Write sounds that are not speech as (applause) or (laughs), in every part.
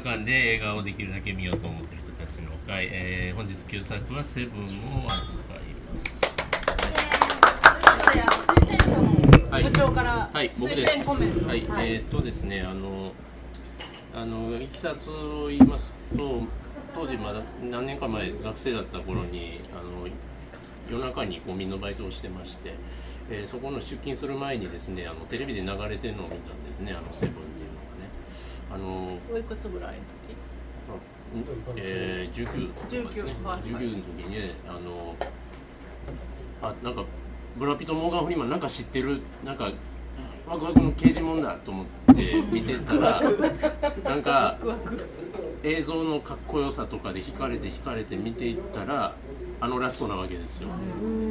映画館で映画をできるだけ見ようと思っている人たちの会、えー、本日旧作はセブンを扱います。推薦者の部長からはい、僕推です。薦コメント。はい、えーっとですね、あの、あの、いきさつを言いますと、当時まだ何年か前、学生だった頃に、あの、夜中にコンビニのバイトをしてまして、えーそこの出勤する前にですね、あの、テレビで流れてるのを見たんですね、あの、セブンっていう。あの、おいくつぐらいのえー、19とかですね19はい。19の時にねあのあなんかブラピとモーガン・フリーマンなんか知ってる？なんかワクワクの刑事もんだと思って見てたらなんか映像のかっこよさとかで惹かれて惹かれて見ていったらあのラストなわけですよ。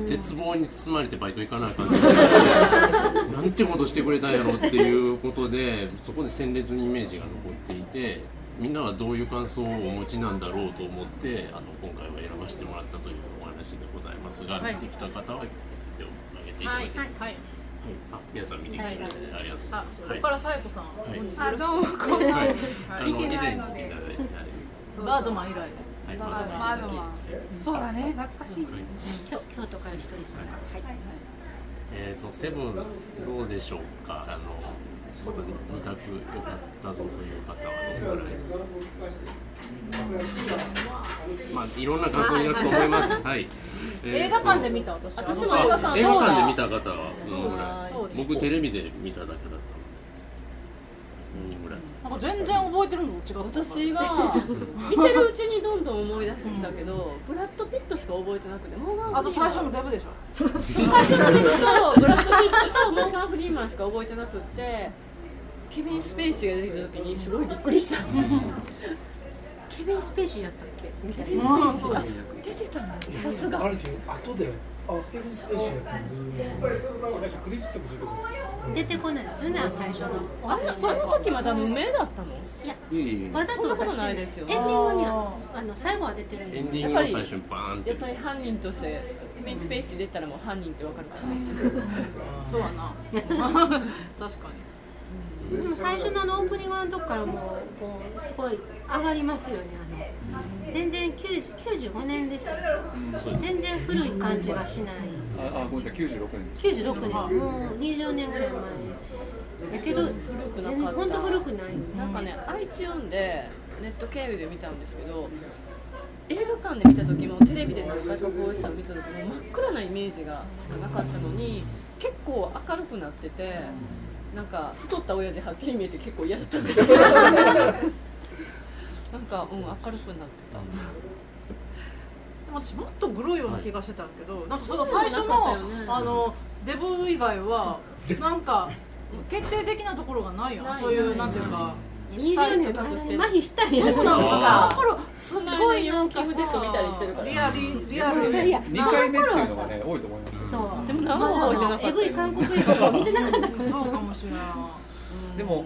絶望に包まれてバイト行かなあかん。(laughs) なんてことしてくれたんやろっていうことでそこで鮮烈にイメージが残っていてみんなはどういう感想をお持ちなんだろうと思ってあの今回は選ばせてもらったというお話でございますが、はい。見てきた方は手を挙げていただはいいて、はい。はい。あ皆さん見てきてくれてありがとうございます。そこからさやこさん、はい。あどうもこんばんは。はい、はいあの以前に来てい。ただいて、はいバードマン以来ですはい、ままあでもそうだね。懐かしい京京都から一人参加はい。えー、とセブンどうでしょうか？あのまた二択良かったぞという方はどのぐらい？まあいろんな感想になると思います。はい、えーと映画館で見た私私も映画館映画館で見た方はどのぐらい？僕テレビで見ただけだったなんか全然覚えてるのと違った私は見てるうちにどんどん思い出してきたけど、ブラッド・ピットしか覚えてなくてモーガン・あと最初のフリーマンデブでしょ。最初のデブとブラッド・ピットとモーガン・フリーマンしか覚えてなくってケビン・スペイシーが出てきた時にすごいびっくりした。ケビン・スペーシーやったっけ？みたいケビン・スなペイシーが出てたのさすが。あるけど後であケビン・スペーシーやったクレジットも出てこない。出てこないですね最初の。あれその時まだ無名だったの？いやわざと出してるエンデないですよ。ィングにはあの最後は出てるエンディングの最初にバーンって。やっぱり犯人としてケビン・スペイシー出たらもう犯人ってわかるからそうやな。(laughs) 確かに。でも最初のオープニングのとこからもうこうすごい上がりますよねあの全然90 95年でした。そうです。全然古い感じがしない。あ、あごめんなさい、96年です。96年。もう20年ぐらい前。だけど古くな本当古くない。なんかね、iTune でネット経由で見たんですけど映画館で見た時もテレビで何回かボーイさん見た時も真っ暗なイメージがしかなかったのに結構明るくなっててなんか太った親父はっきり見えて結構嫌だったんですけど (laughs) なんか、うん、明るくなってた。でも私もっとグロいような気がしてたけど、なんかその最初のあのデブ以外はなんか決定的なところがないよないそういうなんていうか20年下に隠してる麻痺したんやそうなんかあの頃すっごいヨなんかーキングデッド見たりしてるから。リアリリアルでいや2回目っていうのがね、多いと思いますよ。そう。でも何も覚えてなかったえぐい韓国映画を見てなかったから。そうかもしれないでも、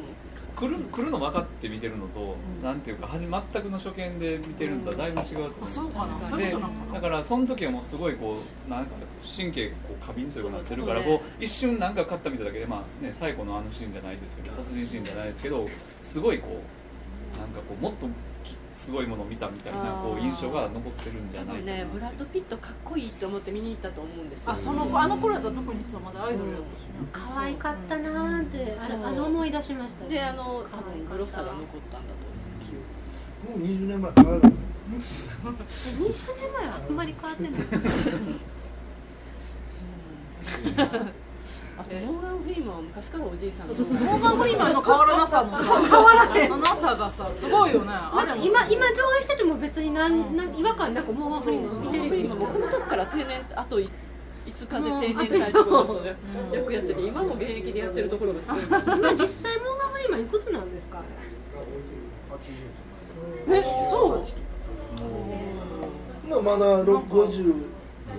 来る来るの分かって見てるのと、なんていうか、全くの初見で見てるのとはだいぶ違うと思あそうかな。でだからその時はもうすごいこうなんか神経こう過敏というかなってるからこう一瞬なんか勝った見ただけでまあね最後のあのシーンじゃないですけど殺人シーンじゃないですけどすごいこうなんかこうもっときすごいものを見たみたいなこう印象が残ってるんじゃないかなねブラッド・ピットかっこいいと思って見に行ったと思うんですよ。あそのあの頃だったら特にさまだアイドルだったしね。可愛かったなーってあれそう。あの思い出しましたであの多分グロさが残ったんだと思う。もう20年前からだ20 (laughs) 年前はあんまり変わってない (laughs) あとモーガン・フリーマンは昔からおじいさんそうそうモーガン・フリーマンの変わらなさのさ。変わらなさがさすごいよね今今上映してても別になんなん違和感なくモーガン・フリーマン見てる。よ僕の時から定年あと5日で定年退職の人でよくやってて今も現役でやってるところがすごい。(laughs) 今実際モーガン・フリーマンいくつなんですか？えそう。のまだ50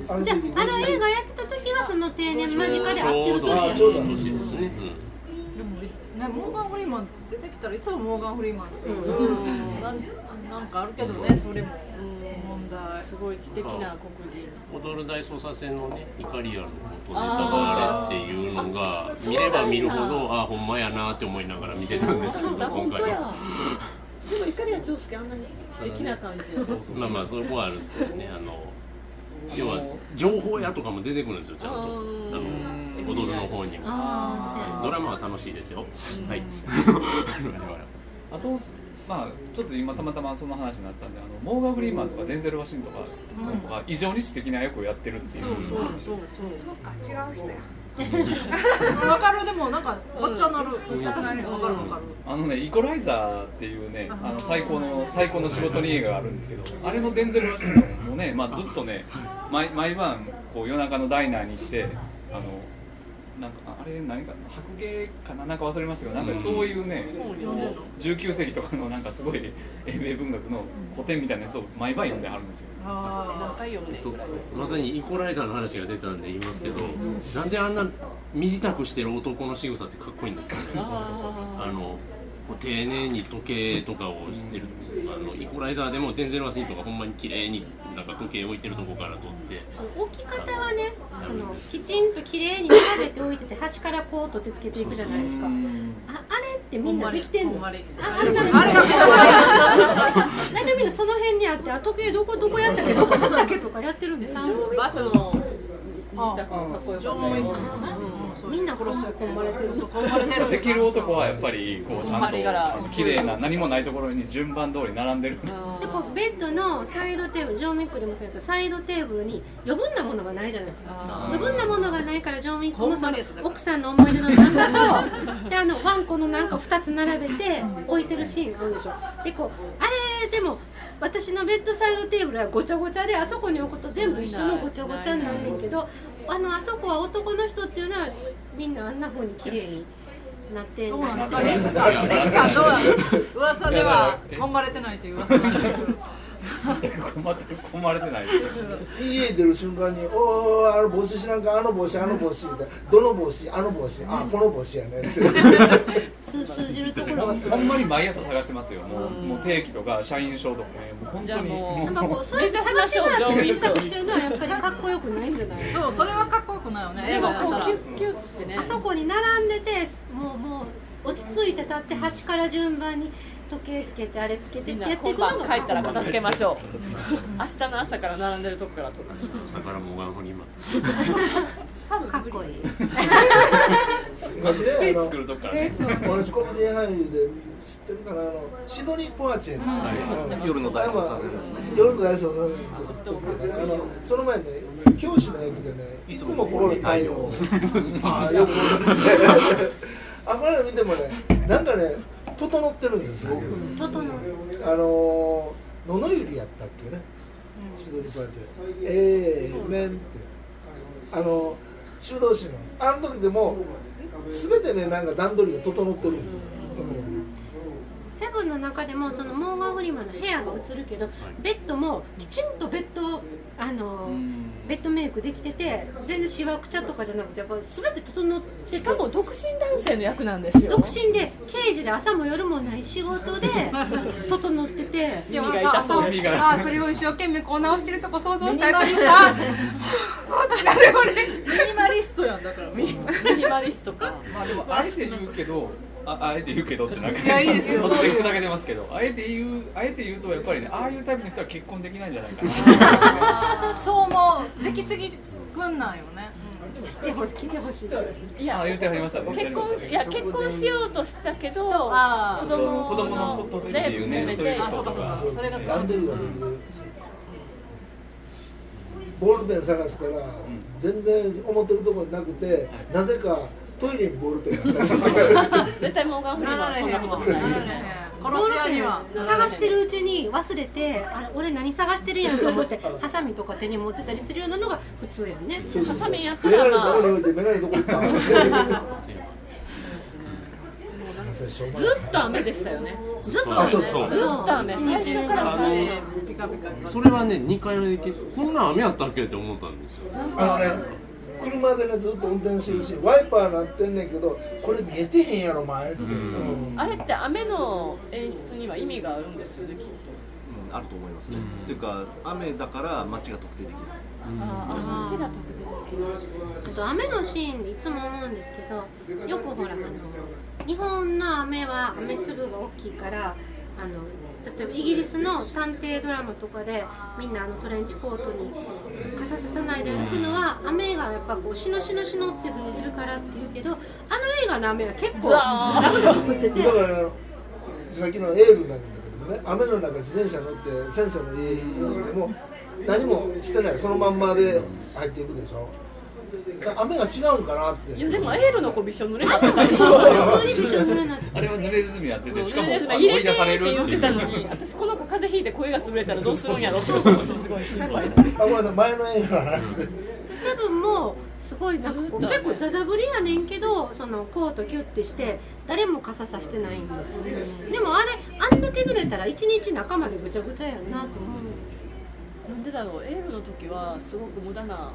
あのじゃ時ああの映画やってた時はその定年間近でちょうど会ってる年あちょうど年ですね、でもねモーガン・フリーマン出てきたらいつもモーガン・フリーマンっていううん。なんなんかあるけどねそれも問題。すごい知的な黒人。うん、踊る大捜査線のねイカリアの元ネタがあれっていうのが見れば見るほどあほんまやなって思いながら見てたんですけど。あ本当や今回はでも怒りは長介あんなに素敵な感じ。そうそう。まあまあそこはあるんですけどね。あの要は情報屋とかも出てくるんですよちゃんと。あの踊るの方にも。あドラマは楽しいですよ。はい。(laughs) あとまあちょっと今たまたまその話になったんであのモーガン・フリーマンとかデンゼル・ワシントンとかとか異常に素敵な役をやってるっていう。そうそうそうそう。か違う人や。そうわかる。でもなんかおっちゃなる。私もわかるわかる。あのね、イコライザーっていうね、あの最高の最高の仕事に映画があるんですけど、あれのデンゼル・ワシントンもね、まあずっとね、毎毎晩こう夜中のダイナーに行って、あのなんかああれ何か白芸かな？なんか忘れましたけど、なんかそういうね、19世紀とかのなんかすごい英米文学の古典みたいなやつを毎晩読んではるんですよ。まさにイコライザーの話が出たんで言いますけど、なんであんな身支度してる男の仕草ってかっこいいんですか？ねあのこう丁寧に時計とかをしてる。あのイコライザーでもデンゼル・ワシントンがほんまに綺麗になんか時計置いてるとこから撮って。その置き方はねそのきちんと綺麗に並べておいてて端からこう取ってつけていくじゃないですか。ああれってみんなできてんの？ほんまに。ああれがあれがなんでみんなその辺にあってあ時計どこどこやったっけどこやったっけとかやってるんですよ。場所の西田君かっこよかったよみんな殺し込まれてる。そうこんまれてるできる男はやっぱりこうちゃん端からと綺麗な何もないところに順番通り並んでる。でこうベッドのサイドテーブルジョン・ミックでもそうやけどサイドテーブルに余分なものがないじゃないですか。余分なものがないからジョン・ミックもその奥さんの思い出の漫画とであのワンコのなんか2つ並べて置いてるシーンがあるでしょでこうあれでも私のベッドサイドテーブルはごちゃごちゃであそこに置くと全部一緒のごちゃごちゃになんねんけどあのあそこは男の人っていうのはみんなあんな風に綺麗になってどうなんですかレックさんレックさんどうなの噂ではこんまれてないという噂なんですけど困って込まれてない。ですよ。家出る瞬間に「おーあの帽子知らんかあの帽子あの帽子」みたいな「どの帽子あの帽子あこの帽子やね」っ (laughs) て通通じるところがすごいほんまに毎朝探してますよ。もうもう定期とか社員証とかね、もう本じゃ当にあもうなんかこう (laughs) そうやって探し回って自宅してるのはやっぱりかっこよくないんじゃない？ですかそうそれはかっこよくないよね映でもこ画やったら。うキュッキュッってね。あそこに並んでてもうもう落ち着いて立って端から順番に時計つけてあれつけてってやっていくのが今晩帰ったら片付けましょう。(laughs) 明日の朝から並んでるとこから撮りまし。ょう朝からモガンフリーマン多分かっこいい。スペース作るとこからね。私黒人俳優で知ってるかなあのシドニー・ポワチェン夜の大捜査線ですね。夜の大捜査線あのその前ね教師の役でねいつも心に太陽 (laughs) ああよくあこれ見てもねなんかね整ってるんですよすごく、整うあのー、野々ゆりやったっけね、シドニー・ポワチええメンって。あの修道士の。あの時でも全てねなんか段取りが整ってるんですよ、セブンの中でもそのモーガン・フリーマンの部屋が映るけどベッドもきちんとベッドあのベッドメイクできてて全然しわくちゃとかじゃなくてやっぱ全て整ってて。しかも独身男性の役なんですよ。独身で刑事で朝も夜もない仕事で (laughs) 整ってて。でもさそうそう。耳がさあそれを一生懸命こう直してるとこ想像したらちょっとさって (laughs) なるよね。ミニマリストやんだからミニミニマリストか。まあでもあえて言うけど、ああえて言うけどってなんかいやいいですよ。突然砕けてますけど、あえて言うあえて言うとやっぱりね、ああいうタイプの人は結婚できないんじゃないかな。そう思う。できすぎくんなんよね。来てほしい来てほしい。いやあ言ってはりましたね。結婚いや結婚しようとしたけど子供子供のことでっていうね揉めてそういうあそうかそうか。それがでるボールペン探したら、全然思ってるところになくて、なぜかトイレにボールペン (laughs) 絶対モーガン・フリーマンはそんなことしないです殺し屋には。探してるうちに忘れてあれ俺何探してるやんと思って (laughs) ハサミとか手に持ってたりするようなのが普通やんね。ハサミやったらないずっと雨でしたよね。ずっとあそうそうずっと雨。最初からあずっと。のピカピカピカそれはね2回目でこんな雨やったっけって思ったんですよ。あのね車でねずっと運転してるしワイパーなってんねんけどこれ見えてへんやろ前って、うん。あれって雨の演出には意味があるんですよねきっと。うん。あると思いますね、っていうか雨だから街が特定できる。ああ街が特定できる。あと雨のシーンでいつも思うんですけどよくほらあの日本の雨は雨粒が大きいからあの例えばイギリスの探偵ドラマとかでみんなあのトレンチコートに傘ささないで歩くのは雨がやっぱこうしのしのしのって降ってるからっていうけどあの映画の雨は結構ザブザブ降っててだかさっきのエールなんだけどもね雨の中自転車乗って先生の家に行くのでも何もしてないそのまんまで入っていくでしょ雨が違うんかなって。いやでもエールの子び (laughs) しょ濡れなかったでしそうょ普通にびしょ濡れになって。あれは濡れずにやっててしかも入追いれてって出される言ってたのに私この子風邪ひいて声が潰れたらどうするんやろって思ってすごいあごめんなさい。前の映画セブンもすごいな結構ザザぶりやねんけどそのコートキュッてして誰も傘さしてないんですよね。でもあれあんだけ濡れたら一日中までぐちゃぐちゃやんなと思う。なんでだろうエールの時はすごく無駄な話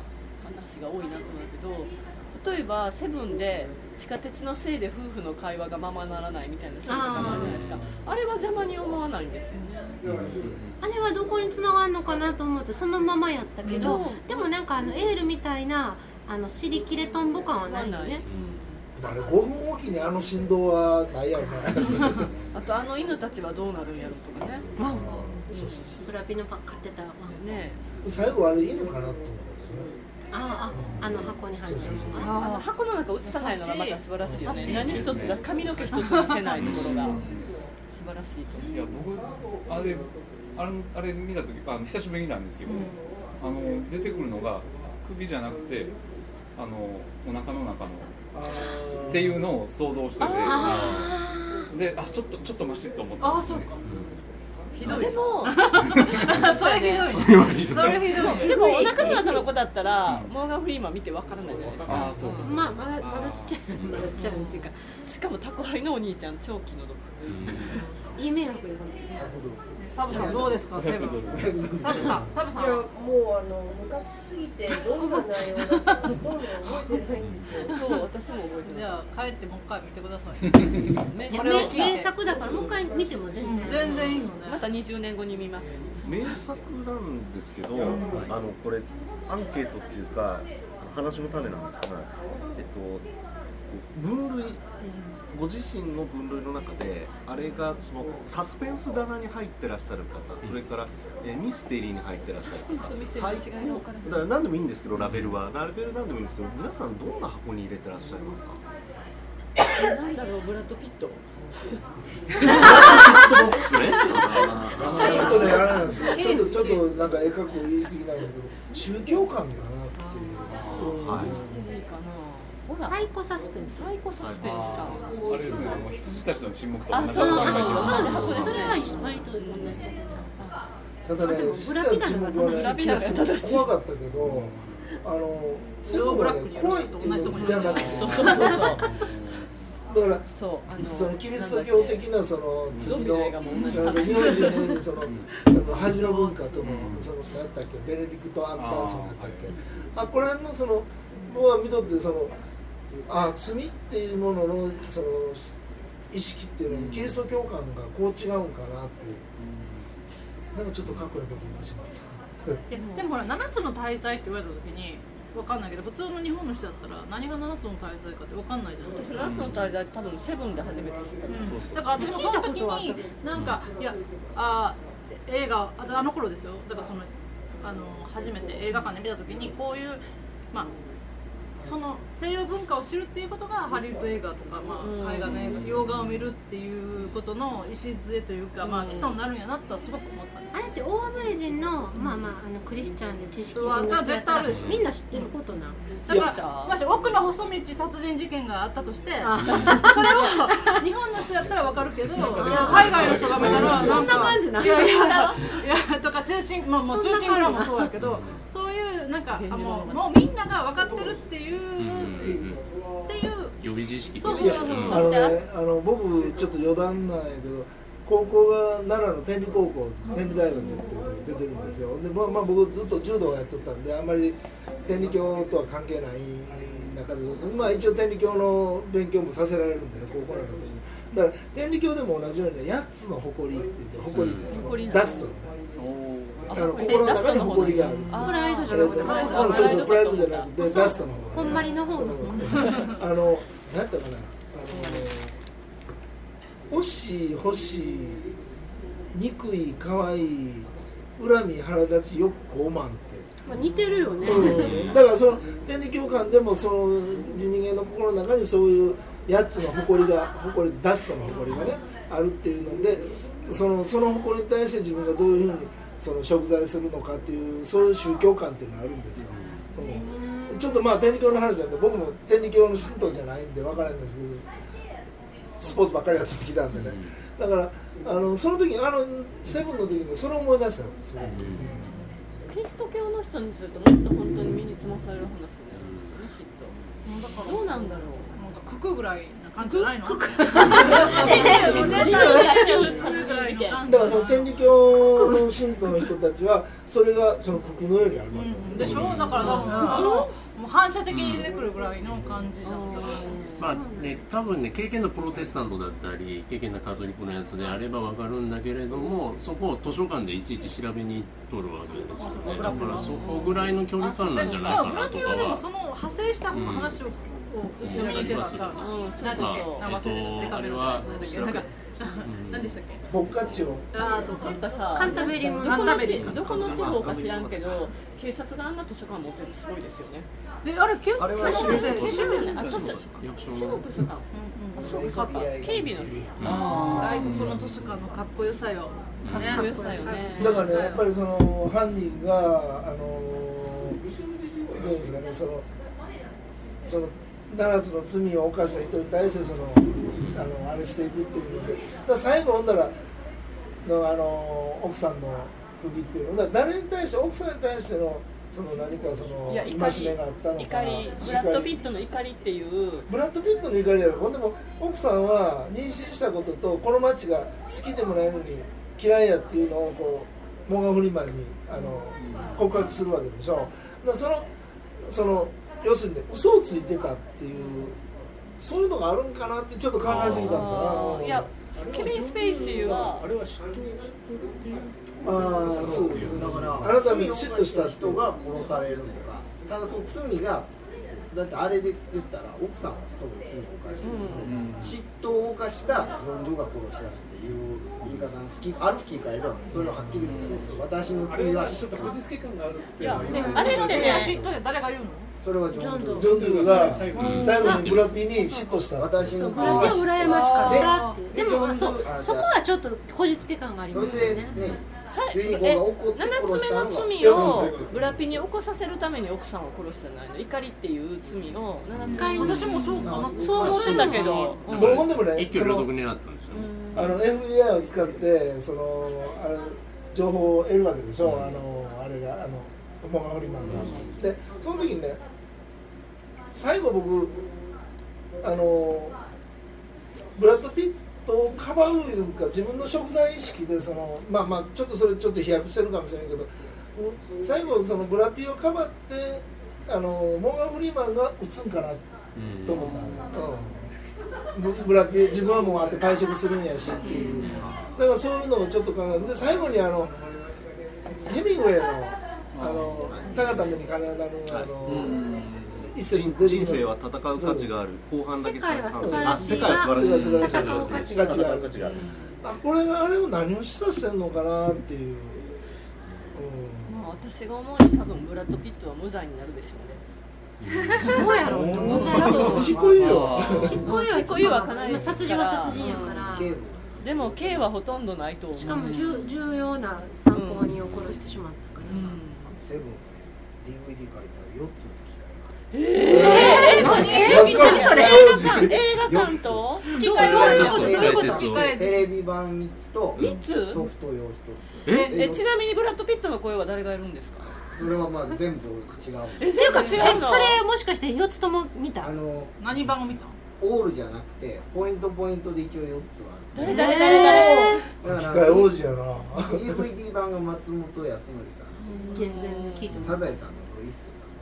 が多いなと思うけど例えばセブンで地下鉄のせいで夫婦の会話がままならないみたいなシーンとかもあるじゃないですか。あれは邪魔に思わないんですよね。あれはどこに繋がるのかなと思ってそのままやったけど、うんでもなんかあのエールみたいなあの尻切れトンボ感はないよね。あれ5分おきにあの振動はないやろね。あとあの犬たちはどうなるんやろとかね。ワンコそうそうフラピのパ飼ってたワンコね。最後あれ犬かなと思っあああの箱に入ってるのがあの箱の中映さないのがまた素晴らしいよね。何一つが髪の毛一つ見せないところが (laughs) 素晴らしいといや僕あれあれあれ見た時あの久しぶりなんですけど、あの出てくるのが首じゃなくてあのお腹の中のっていうのを想像してて。あであちょっとちょっとマシッと思ったんですね。あそうかひどいでも (laughs) それひどい。それはひどい。それひどい。でもお腹の中の子だったらモーガン・フリーマン見てわからないじゃないですか。ああそうか。そうかまあまだまだちっちゃいまだちっちゃいっていうか。しかも宅配のお兄ちゃん超気の毒。いい迷惑よサブさんどうですか？セブン。サブさんサブさんいやはもうあの昔すぎてどんな内容だったかほとんど覚えてないんですよ。そう私も覚えてじないゃあ帰ってもう一回見てください。(laughs) ねいやそれ名作だからもう一回見ても全然。全然いいのね。また20年後に見ます。名作なんですけど、あのこれアンケートっていうか話の種なんですが、えっと分類ご自身の分類の中であれがそのサスペンス棚に入ってらっしゃる方、それから、えーミステリーに入ってらっしゃるサスペンスとミステリ方、ーの違いが分からない。だから何でもいいんですけどラベルは。ラベル何でもいいんですけど皆さんどんな箱に入れてらっしゃいますか？えなんだろうブラッド・ピット？ボックスね。(laughs) ちょっとねあれなんですよ。ちょっとちょっとなんかええかっこ言い過ぎなんだけど宗教観かなっていう、はい。ミステリーかなサイコサスペンス。サイコサスペンスか。あれですねあの羊たちの沈黙と同じあそう。そうです。ねそれは割と同じとただねラピナのが怖かったけどあのセブンはね怖いっていうのじゃなくてそうそうそうそう。だからそうあのそのキリスト教的なその次の日本人のそのあの恥の文化とのその何だっけ？ベネディクト・アンダーソンだったっけ？あこれのその僕は見とってそのあ罪っていうもののその意識っていうのにキリスト教観がこう違うんかなっていう。なんかちょっとかっこいいこと言ってしまった。で (laughs) でもほら7つの大罪って言われた時に分かんないけど普通の日本の人だったら何が7つの大罪かって分かんないじゃないです私か、夏の滞在多分セブンで初めて知ったうん、だから私もその時になんかいやあー映画ああの頃ですよ。だからそのあの初めて映画館で見た時にこういうまあその西洋文化を知るっていうことがハリウッド映画とか、まうん。あ、海外の映画洋画を見るっていうことの礎というか、まあ、基礎になるんやなとはすごく思ったんですよ。あれって欧米人のまあまああのクリスチャンで知識人の人絶やったら対あるでしょ。みんな知ってることなん？だからもし奥の細道殺人事件があったとしてそれあを日本の人やったらわかるけどいや海外の人が見たらそんなか感じない。いやとか中心まあもう中心蔵もそうやけどそなんかあもうもうみんなが分かってるっていうっていう。予備知識そうそうそうう。んあのねあの僕ちょっと余談なんやけど高校が奈良の天理高校天理大学っていうとこ出てるんですよ。で、まあ、まあ僕ずっと柔道をやってたんであんまり天理教とは関係ない中でまあ一応天理教の勉強もさせられるんでね高校なんかでだから天理教でも同じようにね8つの誇りって言って誇りってその誇りダストのねおあの心の中に誇りがあるあプライドじゃなくてプライドあのそうそうプライドじゃなくてダストの方こんまりの方の。うんあの何やったかな。あの欲しい欲しい憎い可愛い恨み腹立ちよく傲慢って。まあ、似てるよね、うん、だからその天理教官でもその人間の心の中にそういう8つの誇りが誇りダストの誇りがねあるっていうのでそのその誇りに対して自分がどういうふうにその贖罪するのかっていうそういう宗教観っていうのがあるんですよ、うん、ちょっとまあ天理教の話なんで僕も天理教の信徒じゃないんで分からないんですけどスポーツばっかりやってきたんでね。だからあのその時あのセブンの時にそれを思い出したんですよ、キリスト教の人にするともっと本当に身につまされる話になるんですよねきっと。だからどうなんだろなんかククぐらいな感じじゃないの？(laughs) だからその天理教の信徒の人たちはそれがその国のようにあるわけ、うんでしょ？だからもう反射的に出てくるぐらいの感じだったまあね、多分ね経験のプロテスタントだったり経験のカトリックのやつであれば分かるんだけれどもそこを図書館でいちいち調べに行っとるわけですよね。だからそこぐらいの距離感なんじゃないかなとかは。でもはその派生した話をを読みに行ってたんちゃううん。なんか忘れてデカベルなんだっけなんか何でしたっけ？ボッカチオああそうか。なんかさカンタベリーも。どこの地どこの地方か知らんけど警察があんな図書館持ってるってすごいですよね。えあれ警察警察警察よねあ図書役所中の国図書館そうか。警備の。外国の図書館のかっこよさよ。かっこよさよね。だからねやっぱりその犯人があのどうですかねそのその7つの罪を犯した人に対してそのあのあれしていくっていうので。最後ほんだらのあの奥さんの不義っていうの。だから誰に対して奥さんに対してのその何かそのいや戒めがあったのか。ブラッド・ピットの怒りっていう。ブラッド・ピットの怒りだよほんでも奥さんは妊娠したこととこの町が好きでもないのに嫌いやっていうのをこうモーガン・フリーマンにあの告白するわけでしょ。そのその要するにね嘘をついてたっていうそういうのがあるんかなってちょっと考えすぎたんだな。いやケビン・スペイシーは。あれは嫉妬嫉妬っていうああそう。だからあなたに嫉妬した人が殺されるのか。ただその罪がだってあれで言ったら奥さんは特に罪を犯してるので、嫉妬を犯したジョン・ドゥが殺したっていう言い方の吹きある吹き替えではそれをはっきり言うんですよ。私の罪はちょっとこじつけ感があるっていやねあれってね嫉妬で誰が言うの？それはジョン・ドゥジョン・ドゥが最後にブラピに嫉妬した。私のそうブラピは羨ましかったっていう。ででもまあそそこはちょっとこじつけ感がありますよでね。主人公えが怒って7つ目の罪をブラピに起こさせるために奥さんを殺したんじゃないの？怒りっていう罪を7つ目の私もそうかなそう思ってたけど、うん。僕ほんでもね一挙両得狙ったんですよね。あの FBI を使ってそのあれ情報を得るわけでしょ、あのあれがあのモガホリマンが、でその時にね最後僕あのブラッド・ピットをかばういうか自分の食材意識でそのまあまあちょっとそれちょっと飛躍してるかもしれないけど最後そのブラピをかばってあのモーガン・フリーマンが撃つんかなと思ったんですよ、うん。ブブラピ自分はもうあと退職するんやしっていう。だからそういうのをちょっと考えで最後にあのヘミングウェイのあの高田目に金がなるあの、一節人出人生は戦う価値がある。後半だけ世界は素晴あらしい世界は素晴らしい世界は素晴らしいそうですね価値がある。戦う価値がある。あこれがあれを何を示唆してん。のかなっていう、まあ、私が思うに多分ブラッド・ピットは無罪になるでしょうね。そうやろ。うと思ううん、執行猶予執行猶予執行猶予はかなりまあ殺人は殺人やから。でも刑はほとんどないと思う。しかも重重要な参考人を殺してしまったから、セブン。DVD 借りたら4つの吹き替えー、何何それ？映画館。映画館と？吹き替えテレビ版3つと3つ？ソフト用1え？えちなみにブラッド・ピットの声は誰がやるんですか？つそれはまあ全部違うえっていうかえそ違れうのもしかして4つとも見た？あの何版を見た？オールじゃなくてポイントポイントで一応4つはあ誰？誰？誰？誰？るだか機械ら王子やな。(laughs) DVD 版が松本康則さん。全然聞いてもらサザエさんの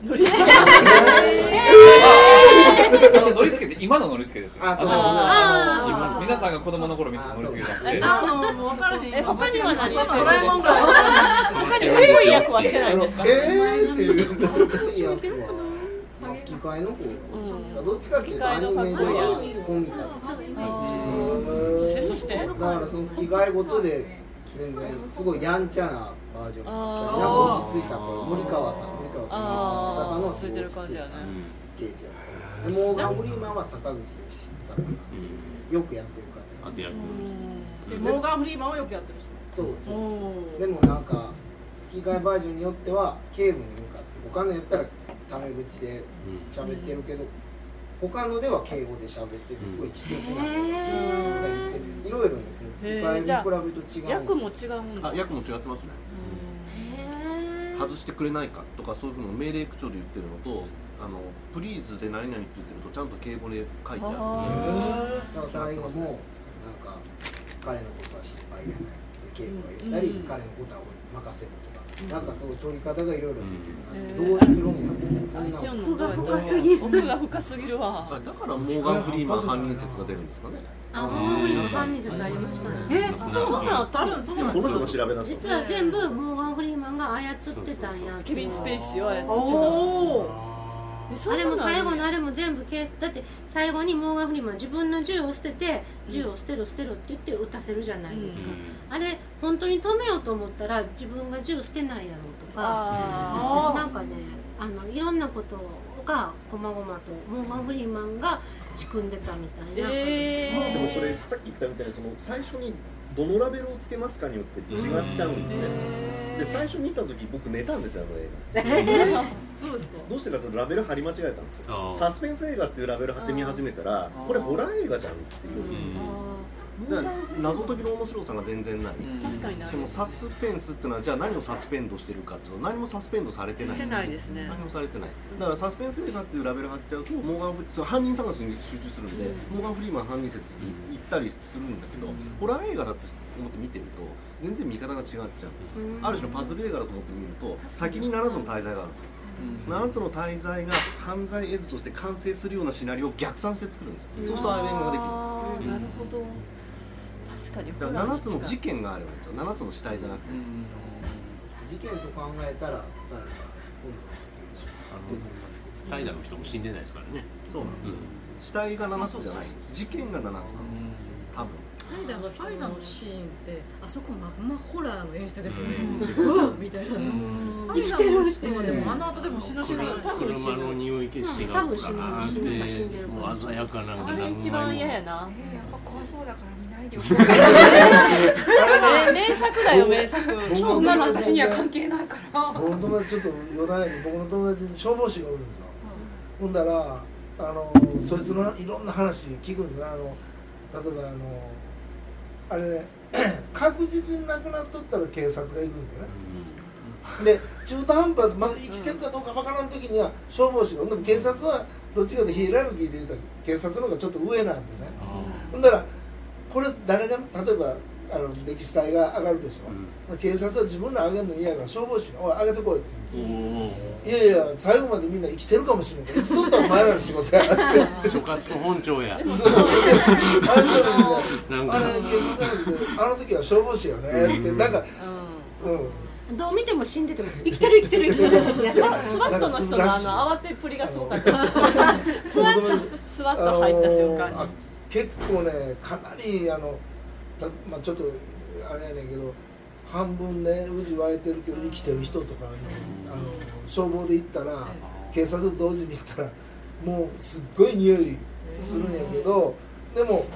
ノリスケ。さんノリスケあのノリスケって今のノリスケですよ。あそう。あー。今皆さんが子供の頃見てたノリスケ。じゃなくてあのもう分からへんえ他には何そうドラえもんが。他に役はしてないんですか？えーっていう。の方がどっちかっていうとアニメでコミカルそしてそして？だからその吹き替えごとで全然すごいやんちゃなバージョンなんか落ち着いた森川さん森川さん方のあー。ついてる感じやね。刑事やでモーガン・フリーマンは坂口さんよくやってる方あとやるでモーガン・フリーマンをよくやってる人。そうそうおでもなんか吹き替えバージョンによっては警部に向かって他のやったらタメ口で喋ってるけど他のでは敬語で喋っててすごい知的なことが言っていろいろですね。吹き替えに比べると違う役も違うんだ。あ役も違ってますね。外してくれないかとかそういうふうな命令口調で言ってるのとあのプリーズで何々って言ってるとちゃんと敬語で書いてある。だから最後もなんか彼のことは心配いらないって敬語が言ったり、うん。彼のことは任せろと。か、なんかそういう取り方がいろいろうん。どうするんやろ。そんな奥が深すぎる。奥が深すぎるわ。だからモーガン・フリーマン犯人説が出るんですかね。あ、モーガン・フリーマン犯人説ありましたね。えそんなんあるんそんなんこの人が調べ出す実は全部モーガン・フリーマンが操ってたんや。ケビン・スペイシーを操ってた。おおあれも最後のあれも全部ケースだって最後にモーガン・フリーマン自分の銃を捨てて銃を捨てろ捨てろって言って撃たせるじゃないですか、あれ本当に止めようと思ったら自分が銃捨てないやろうとか。あなんかねあのいろんなことがこまごまとモーガン・フリーマンが仕組んでたみたいな、えでもそれさっき言ったみたいにその最初にどのラベルをつけますかによって違っちゃうんですね。で最初見た時僕寝たんですよあの映画。(laughs) どうしてかというとラベル貼り間違えたんですよ。サスペンス映画っていうラベル貼って見始めたらこれホラー映画じゃんっていう謎解きの面白さが全然ない。確かにな。そのサスペンスっていうのはじゃあ何をサスペンドしてるかっていうと何もサスペンドされてない。してないですね何もされてない。だからサスペンス映画っていうラベル貼っちゃうとモーガンフリその犯人探しに集中するんで、モーガン・フリーマン犯人説に行ったりするんだけど、ホラー映画だって思って見てると全然見方が違っちゃう、ある種のパズル映画だと思って見ると先に7つの大罪があるんですよ、7つの大罪が犯罪絵図として完成するようなシナリオを逆算して作るんですよ、そうするとアイベングができるんですよ。なるほど確かに。だから7つの事件があればいいんですよ。7つの死体じゃなくて、事件と考えたらさらに今度説明がつく怠惰の人も死んでないですからね。そうなんですよ。死体が7つじゃない。事件が7つなんですよ。多分。ハイダのハイダのシーンってあそこまんまホラーの演出ですよね。うわみたいな。生きてるって。でもあの後でも死ぬ死ぬ車の匂い消しが多分死ぬ。死ぬも。う鮮やかなんかあれ一番嫌やな。えーやっぱ怖そうだから見ないでよえ名作だよ名作。そんなの私には関係ないから。僕の友達ちょっと余談やけど僕の友達に消防士がおるんですよ、ほんだらあのそいつのいろんな話聞くんですねあの例えばあのあれね確実に亡くなっとったら警察が行くんですよね、で中途半端でまだ生きてるかどうかわからん時には消防士がほんでも警察はどっちかというとヒエラルキーで言うと警察の方がちょっと上なんでね。ほんだらこれ誰が例えばあの歴史隊が上がるでしょ、警察は自分ら上げるの嫌やから消防士が「おい上げてこい」って言う。ん。ですよいやいや最後までみんな生きてるかもしれない生きとったらお前らの仕事やって。(laughs) 所轄の本庁や。(laughs) あれみんなあの時は消防士よね。ってなんかうん。どう見ても死んでても生きてる生きてる。生きてる (laughs) ってやつスワットの人のあの慌てっぷりがすごかった。スワットスワット入った瞬間あのーあ結構ねかなりあのた、まあ、ちょっとあれやねんけど半分ね渦湧いてるけど生きてる人とかあの消防で行ったら警察と同時に行ったらもうすっごい匂いするんやけどでも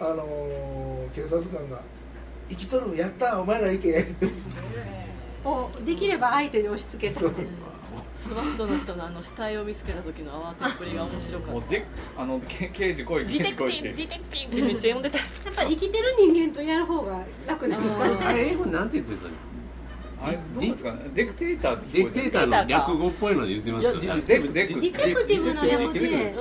あのー警察官が「生きとるやったお前ら行け」って。(laughs) をできれば相手に押し付けてスワットの人のあの死体を見つけた時の慌てっぷりが面白かっもうであのけ刑事来いたディ刑事来いって。テクティブディテクティブ。ってめっちゃ読んでた。やっぱり生きてる人間とやる方が楽なんですかね。あれ英語なんて言ってたの？あれどうですかね？デクテーターってディクテーターの略語っぽいので言ってますよね。デクテクティブ。の略で。うん、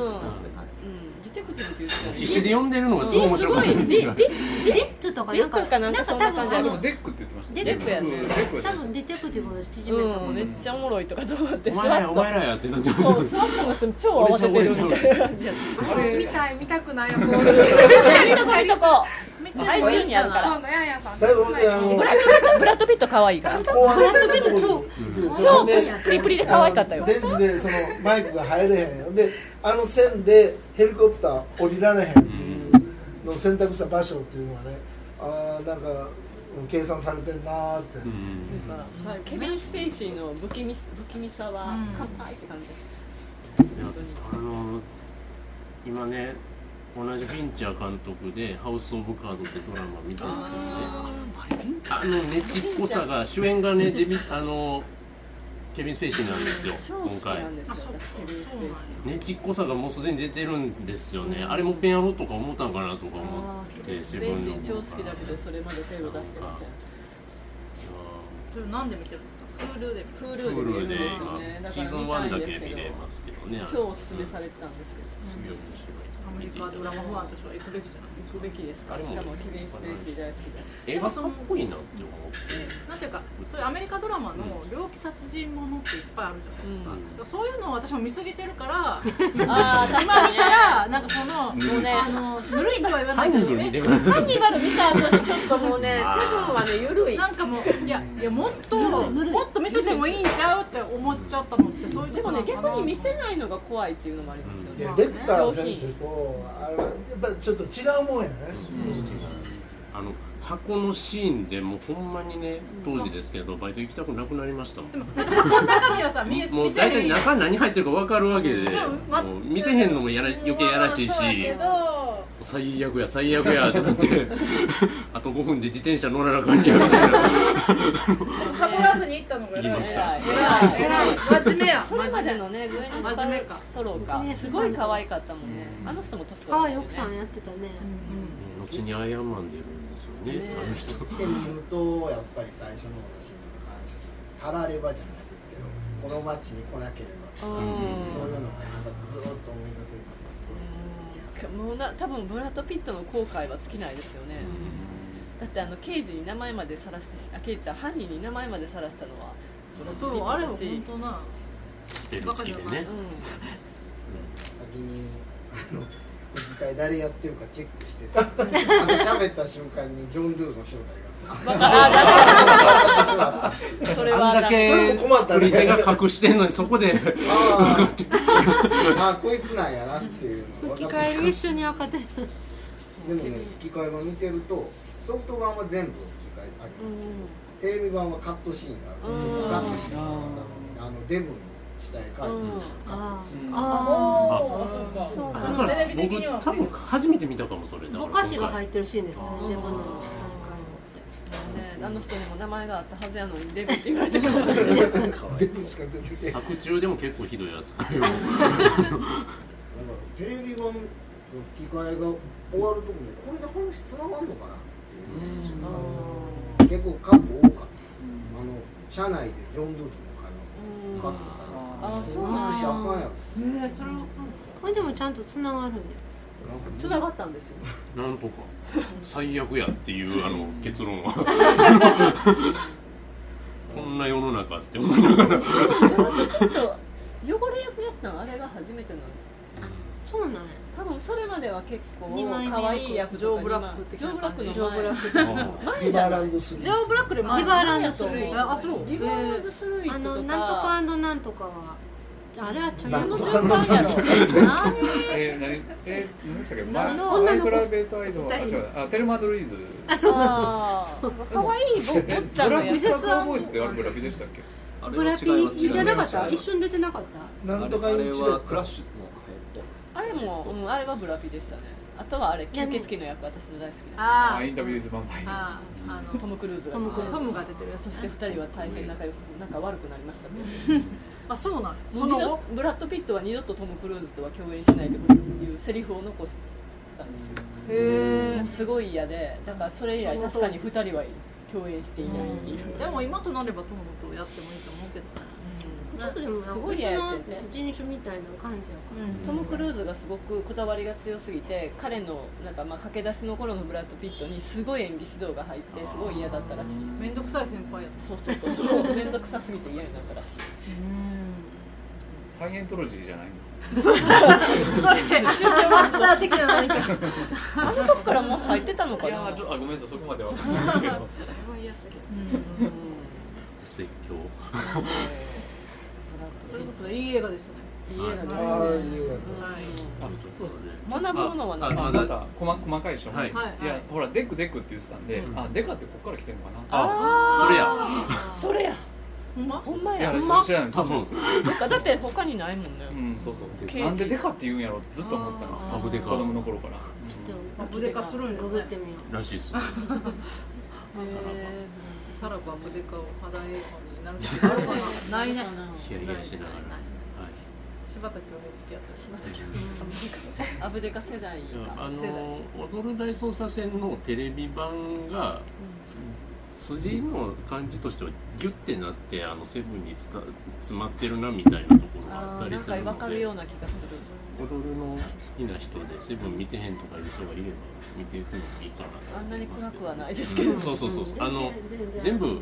テクティブって言ってた必死で読んでるのがすごい面白かったんですよ。ディッツとかなんかかなんかそんな感じあのもデックって言ってましたデックやねデックや多分ディテクティブの縮めたう。ん、めっちゃおもろいとかと思ってお前らやお前らやってなってそうスワットの人超慌ててるみたいな感じやったあれ見たい見たくないよこう見とこ見とこめっあいつにあるから今度ヤンヤンさん最後であのブラッドピットブラッドピット可愛いから後半戦のとこに超でプリプリで可愛かったよでそのマイクが入れへんよであの線でヘリコプター降りられへんっていうのを選択した場所っていうのはねあーなんか計算されてんなーって、うんなんかケビン・スペイシーの不気味不気味さはうん完敗って感じですいやあの今ね同じフィンチャー監督で「ハウス・オブ・カード」ってドラマ見たんですけどねあのねちっこさが主演がねデビあのケビン・スペイシーなんですよ (laughs) 今回。なんですよ。私ケビン・スペイシーねちっこさがもうすでに出てるんですよね、あれもっぺんやろうとか思ったんかなとか思ってセブンのー超好きだけどそれまで手を出してません。それなんで見てるんですか？プープールでルで見れるん今ですよねシーズン1だけ見れますけどね。今日おすすめされてたんですけど。すごい面白い。アメリカドラマファンとしては行くべきじゃない。行くべきですか。あれもしかもケビン・スペイシー大好きです。映画かっこいいなって思ってなんていうかそういうアメリカドラマの猟奇殺人ものっていっぱいあるじゃないですか、うん。そういうのを私も見すぎてるから (laughs) あー今見たらなんかそのもうねあのぬるいとは言わないけどハンニバル見た後にちょっともうね (laughs) セブンはね緩い。なんかもういやいやもっともっと見せてもいいんちゃうって思っちゃったのってそういうでもね逆に見せないのが怖いっていうのもありますよね。いやレクター先生とあれはやっぱりちょっと違うもんやね、あの箱のシーンでもうほんまにね当時ですけどバイト行きたくなくなりましたもん。中身はさ見えもう大体中何入ってるか分かるわけででもう見せへんのもやら余計やらしいし。そうやけど最悪や最悪やってなって。(laughs) あと5分で自転車乗らなあかんやみたいなサボらずに行った。のが偉い。言い。ました偉い。偉い。真面目やそれまでのねグエン真面目。かトローかねすごい可愛かったもんね。あの人も年取可ったよね。愛い奥さんやってたね、後にアイアンマン出るんですよねね。あの人。見てみるとやっぱり最初のシーンに関してたらればじゃないですけどこの街に来なければそういうのがなんかずっと思い出せたんですごいもうな多分ブラッド・ピットの後悔は尽きないですよね、だってあの刑事に名前までさらしてしあ刑事は犯人に名前までさらしたのはブラッド・ピそうあれはットだし。本当なスペル付きでね。先にあの吹き替え誰やってるかチェックしてた。あの喋った瞬間にジョン・ドゥの正体が。それはあんだけ作り手が隠してんのにそこであー。あーこいつなんやなっていう吹き替え一緒に分かってるでもね吹き替え版見てるとソフト版は全部吹き替えあります。けど、テレビ版はカットシーンがある。のでカットシーンがあるんですけどあのデブの下へカットシーンカットシーンあおー。そうか。あだか。らテレビ的には。僕多分初めて見たかもそれ。だぼかしが入ってるシーンですよね。デブの下にねあの人にも名前があったはずやのにデブって言われてる。(laughs) デブしか出てけえ作中でも結構ひどい扱いをだからテレビ版の吹き替えが終わるところでこれで話つながるのかなっていう結構カット多かったあの車内でジョン・ドゥとの会話カットされてあそうなん。隠しあかん。やろえ、それはこれでもちゃん。とつながるん。だよつながったん。ですよなん。とか最悪やっていうあの結論はこん。な世の中って思いながらちょっと汚れ役やったのあれが初めてなん。ですそうなん。や多分それまでは結構二枚目可愛い役ジョー・とかブラック的ジョー・ブラックの前ジョー・ブラック。リバーランドスリー。ジョー・ブラックで前リバーランドスルイあそう。リバーランドスルイあのなんとかかなんとかは。あれはちょいなんのとかのなんとか。何？えー、何え何でしたっけ？マのマイプライベートアイドルあテルマドルイーズ。あそう。可愛いぼ坊ちゃんブラックカーボーイズってあれブラピでしたっけ？ブラピじゃなかった？一緒に出てなかった？なんとかクラッシュのあれも、うん、あれはブラピでしたね。あとはあれ吸血鬼の役私の大好きな。ああインタビューズ・ヴァンパイア。ああのトム・クルーズがトムクルーズ。トムが出てるそして二人は大変仲良く仲悪くなりましたね (laughs) あそうなんそうの後ブラッド・ピットは二度とトム・クルーズとは共演しないというセリフを残したんですよ。へもうすごい嫌でだからそれ以来確かに二人は共演していないっていう。えでも今となればトムとやってもいいと思うけどねちょっとでもすごい別の人種みたいな感じやから。トム・クルーズがすごくこだわりが強すぎて彼のなんかまあ駆け出しの頃のブラッド・ピットにすごい演技指導が入ってすごい嫌だったらしい。面倒くさい先輩やった。そうそうそうそう。面倒くさすぎて嫌になったらしい。サイエントロジーじゃないんですねそれ宗教マスター的な何か。あのとこからもう入ってたのかな？いやーちょあごめんなさいそこまでは。分かんないですけどうん。お説教ことでいい映画でしたね。いい。映画ですねああいい映画はい。あそうですね。学ぶものは何ですあかまた細細かいでしょ、はい。いやほらデクデクって言ってたんで、うん。あデカってここから来てるのかな？あそれや。それや。ほんま？ほんま知ら知らない。です多分なんかだって他にないもんね。うんそうそう。なんでデカって言うんやろってずっと思ってたんですよ。アブデカ。子供の頃から。ちょっアブデカするんやとググってみよう。らしいっす (laughs) へさらばアブデカを肌映画になるかなないねヒヤヒヤしながらはい柴田恭平好きやったアブデカ世代かあの踊る大捜査線のテレビ版が筋の感じとしてはギュッてなってあのセブンにつた詰まってるなみたいなところがあったりするのか分かるようでな気がする。踊るの好きな人でセブン見てへんとかいう人がいれば見ていくのもいいかなとあんなに思いますけど。暗くはないですけどそうそうそう。あの全然全部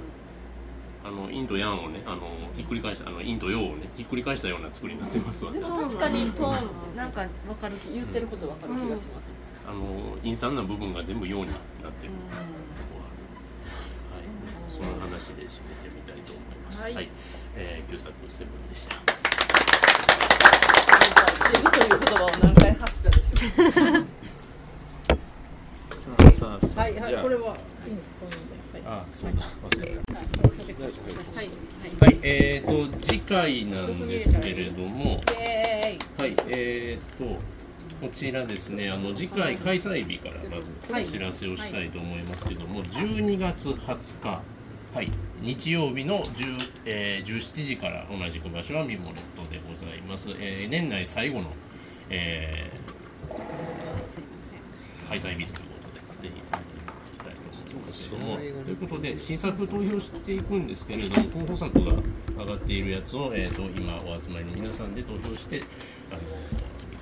あのインドヤンをねあのひっくり返したあのインド洋をねひっくり返したような作りになってますわね。確かにトーンなんか分かる言ってること分かる気がします、あの陰惨な部分が全部洋になってる。はい、その話で締めてみたいと思います。は、はい。いえー、旧作セブンでした。テレビという言葉を何回発したでしょさあさあさあ、はいはいこれはいいんですかはい。あ、そうだ、忘れた。はいはい、えーと次回なんですけれども、はい、えーとこちらですね、あの次回開催日からまずお知らせをしたいと思いますけども、12月20日。はい、日曜日の10、えー、17時から同じく場所はミモレットでございます、えー年内最後の、えー開催日ということでぜひきますけどもということで新作投票していくんですけれども候補作が上がっているやつを、えー、と今お集まりの皆さんで投票してあの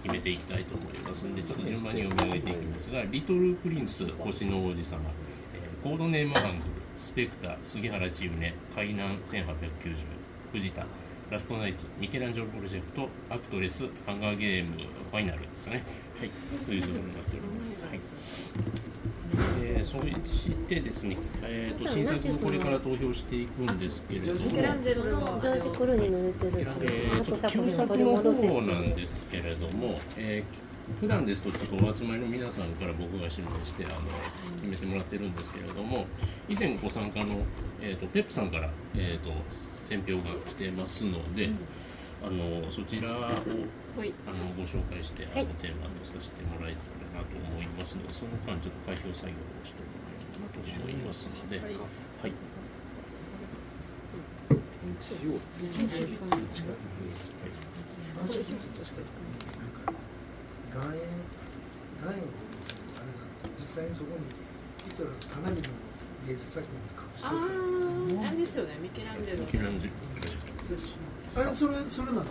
決めていきたいと思いますのでちょっと順番に読み上げていきますが「リトル・プリンス星の王子様」えーコードネームハングルスペクター杉原千畝海南1890藤田ラストナイツミケランジェロプロジェクトアクトレスハンガーゲームファイナルですね。はい。ということになっております。はいえー、そしてですね、えー、と新作をこれから投票していくんですけれども、えー、あちょっとと旧作の方なんですけれども、えー普段ですとちょっとお集まりの皆さんから僕が指名してあの決めてもらってるんですけれども以前ご参加の、えー、とペップさんから、えー、と選票が来てますので、あのそちらをあのご紹介して、あのテーマとさせてもらえたらなと思いますのでその間ちょっと開票作業をしてもらえればなと思いますので。はい岩塩岩塩あれが実際にそこにヒトラーかなりの芸術作品を隠してあれですよねミケランジェロミケランジェロたあれそれそれなの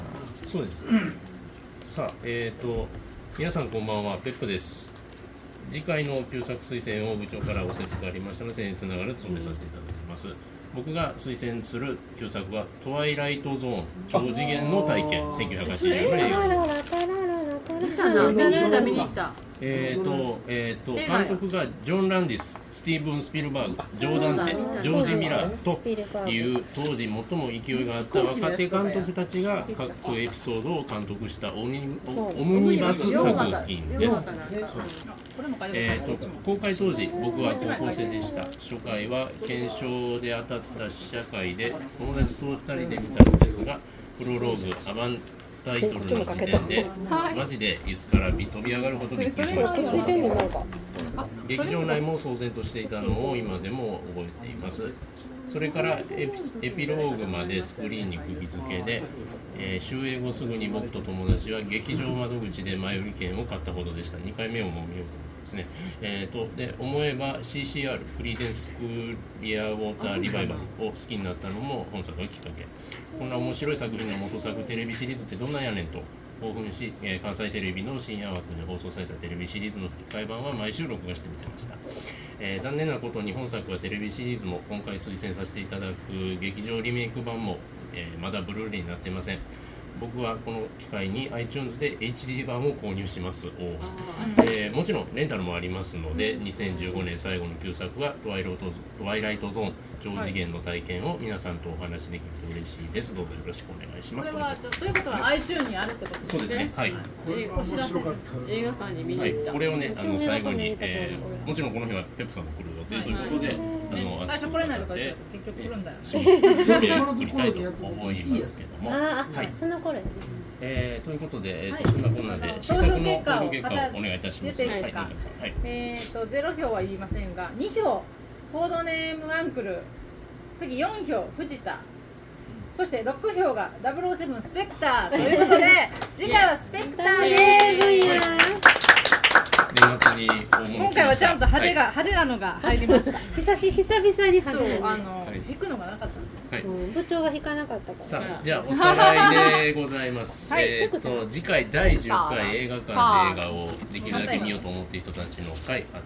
そうです。さあ、えっ、と、皆さんこんばんは、ペップです。次回の旧作推薦を部長からお説がありましたので、僭越ながら務めさせていただきます。僕が推薦する旧作は、トワイライトゾーン超次元の体験、1980年の映画。タララタララタララ見に行った。見に行った。えーとえー、と監督がジョン・ランディス、スティーブン・スピルバーグ、ジョーダンテ、ジョージ・ミラーという当時最も勢いがあった若手監督たちが各エピソードを監督したオニオオムニバス作品です。えー、くださいと公開当時僕は高校生でした。初回は検証で当たった試写会で友達と2人で見たのですがプロローグアバンタイトルの時点でマジで椅子から飛び上がるほどびっくりしました。劇場内も騒然としていたのを今でも覚えています。それからエピエピローグまでスクリーンに釘付けで、えー終映後すぐに僕と友達は劇場窓口で前売り券を買ったほどでした。2回目をもう見ようと思いますね。えー、とで思えば CCR クリーデンス・クリアウォーター・リバイバルを好きになったのも本作がきっかけこんな面白い作品の元作テレビシリーズってどんなんやねんと興奮し、えー関西テレビの深夜枠で放送されたテレビシリーズの吹き替え版は毎週録画して見てました、えー残念なことに本作はテレビシリーズも今回推薦させていただく劇場リメイク版も、えーまだブルーレイになっていません。僕はこの機会に iTunes で HD 版を購入します。おえーもちろんレンタルもありますので2015年最後の旧作はトワイロート「トワイライトゾーン超次元の体験」を皆さんとお話しできると嬉しいです。どうぞよろしくお願いします。これはということは iTunes にあるってことですね。そうですね。はい。えお知らせ映画館に見にはい行った、、これをね、あの最後に、えーもちろんこの日はペップさんも来る予定ということで、あの最初来れないとか言って結局来るんだよね締めくくりたいと思いますけども、ああ、はい、その頃や。ねえー、ということで、えーはい。とそんなこんなで新作の投票結果をお願いいたします。言っていいですか。はい、皆さんはい。えー、と0票は言いませんが2票コードネームアンクル。次4票藤田。そして6票が007スペクターということで (laughs) 次回はスペクターです。今回はちゃんと派手が、派手なのが入りました。(laughs) 久し久々に派そう手だねあの、はい弾くのがなかった。はい。うん部長が弾かなかったから。さあ、じゃあおさらいでございます。(laughs) はい。えーっと次回第10回映画館で映画をできるだけ見ようと思っている人たちの会、あと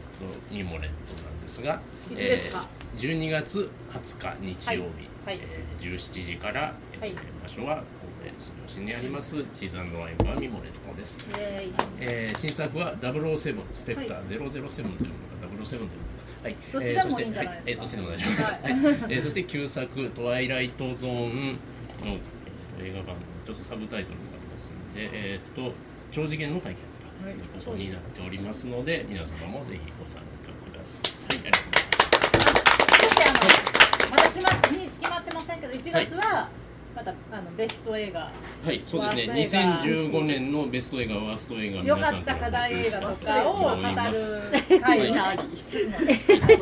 ニモレットなんですが、いつですか？えー12月20日日曜日、はい。はい。えー17時から、えーはい。場所は神戸住吉にありますチーズワインバーミモレットです。イエーイ。えー新作は007スペクター007というのか007というのかはい、どちらもいいんじゃないですか？えーどっちでも大丈夫です。はい。(laughs) えーそして旧作トワイライトゾーンの、えーと映画版ちょっとサブタイトルがありますので、えっ、と超次元の体験ということになっておりますので、皆様もぜひご参加ください。ありがとうございます。私ま日にち決まってませんけど1月はまたあのベスト映画はい、そうですね。ワースト映画2015年のベスト映画、ワースト映画、良皆さんかった課題映画とかを語る会はいするので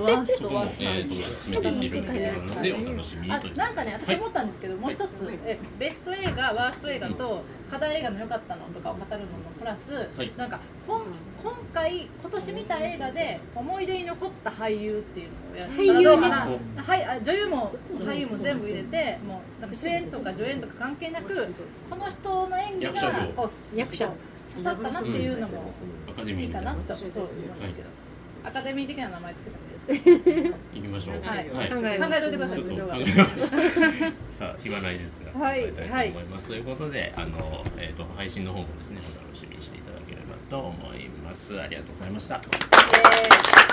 ワーストとてもワーストえーと詰めていっているので、お楽しみ。なんかね私思ったんですけど、もう一つえベスト映画ワースト映画と課題映画の良かったのとかを語るのもプラス、はいなんか今今回今年見た映画で思い出に残った俳優っていうのをやったらどうかな、はい、あ女優も俳優も全部入れてもうなんか主演とか助演とか関係なくこの人の演技が像こう役者刺さったなっていうのもアカデミいいかな。とそう思うんですけど、アカデミー的な名前つけてもいいですか？行きましょう。はいはい。考え考えといてくださいちょっと考部長がえます。(laughs) さあ、暇ないですが、はい考えたいと思います。ということで、あの、えっ、と、配信の方もですね、お楽しみにしていただければと思います。ありがとうございました。えー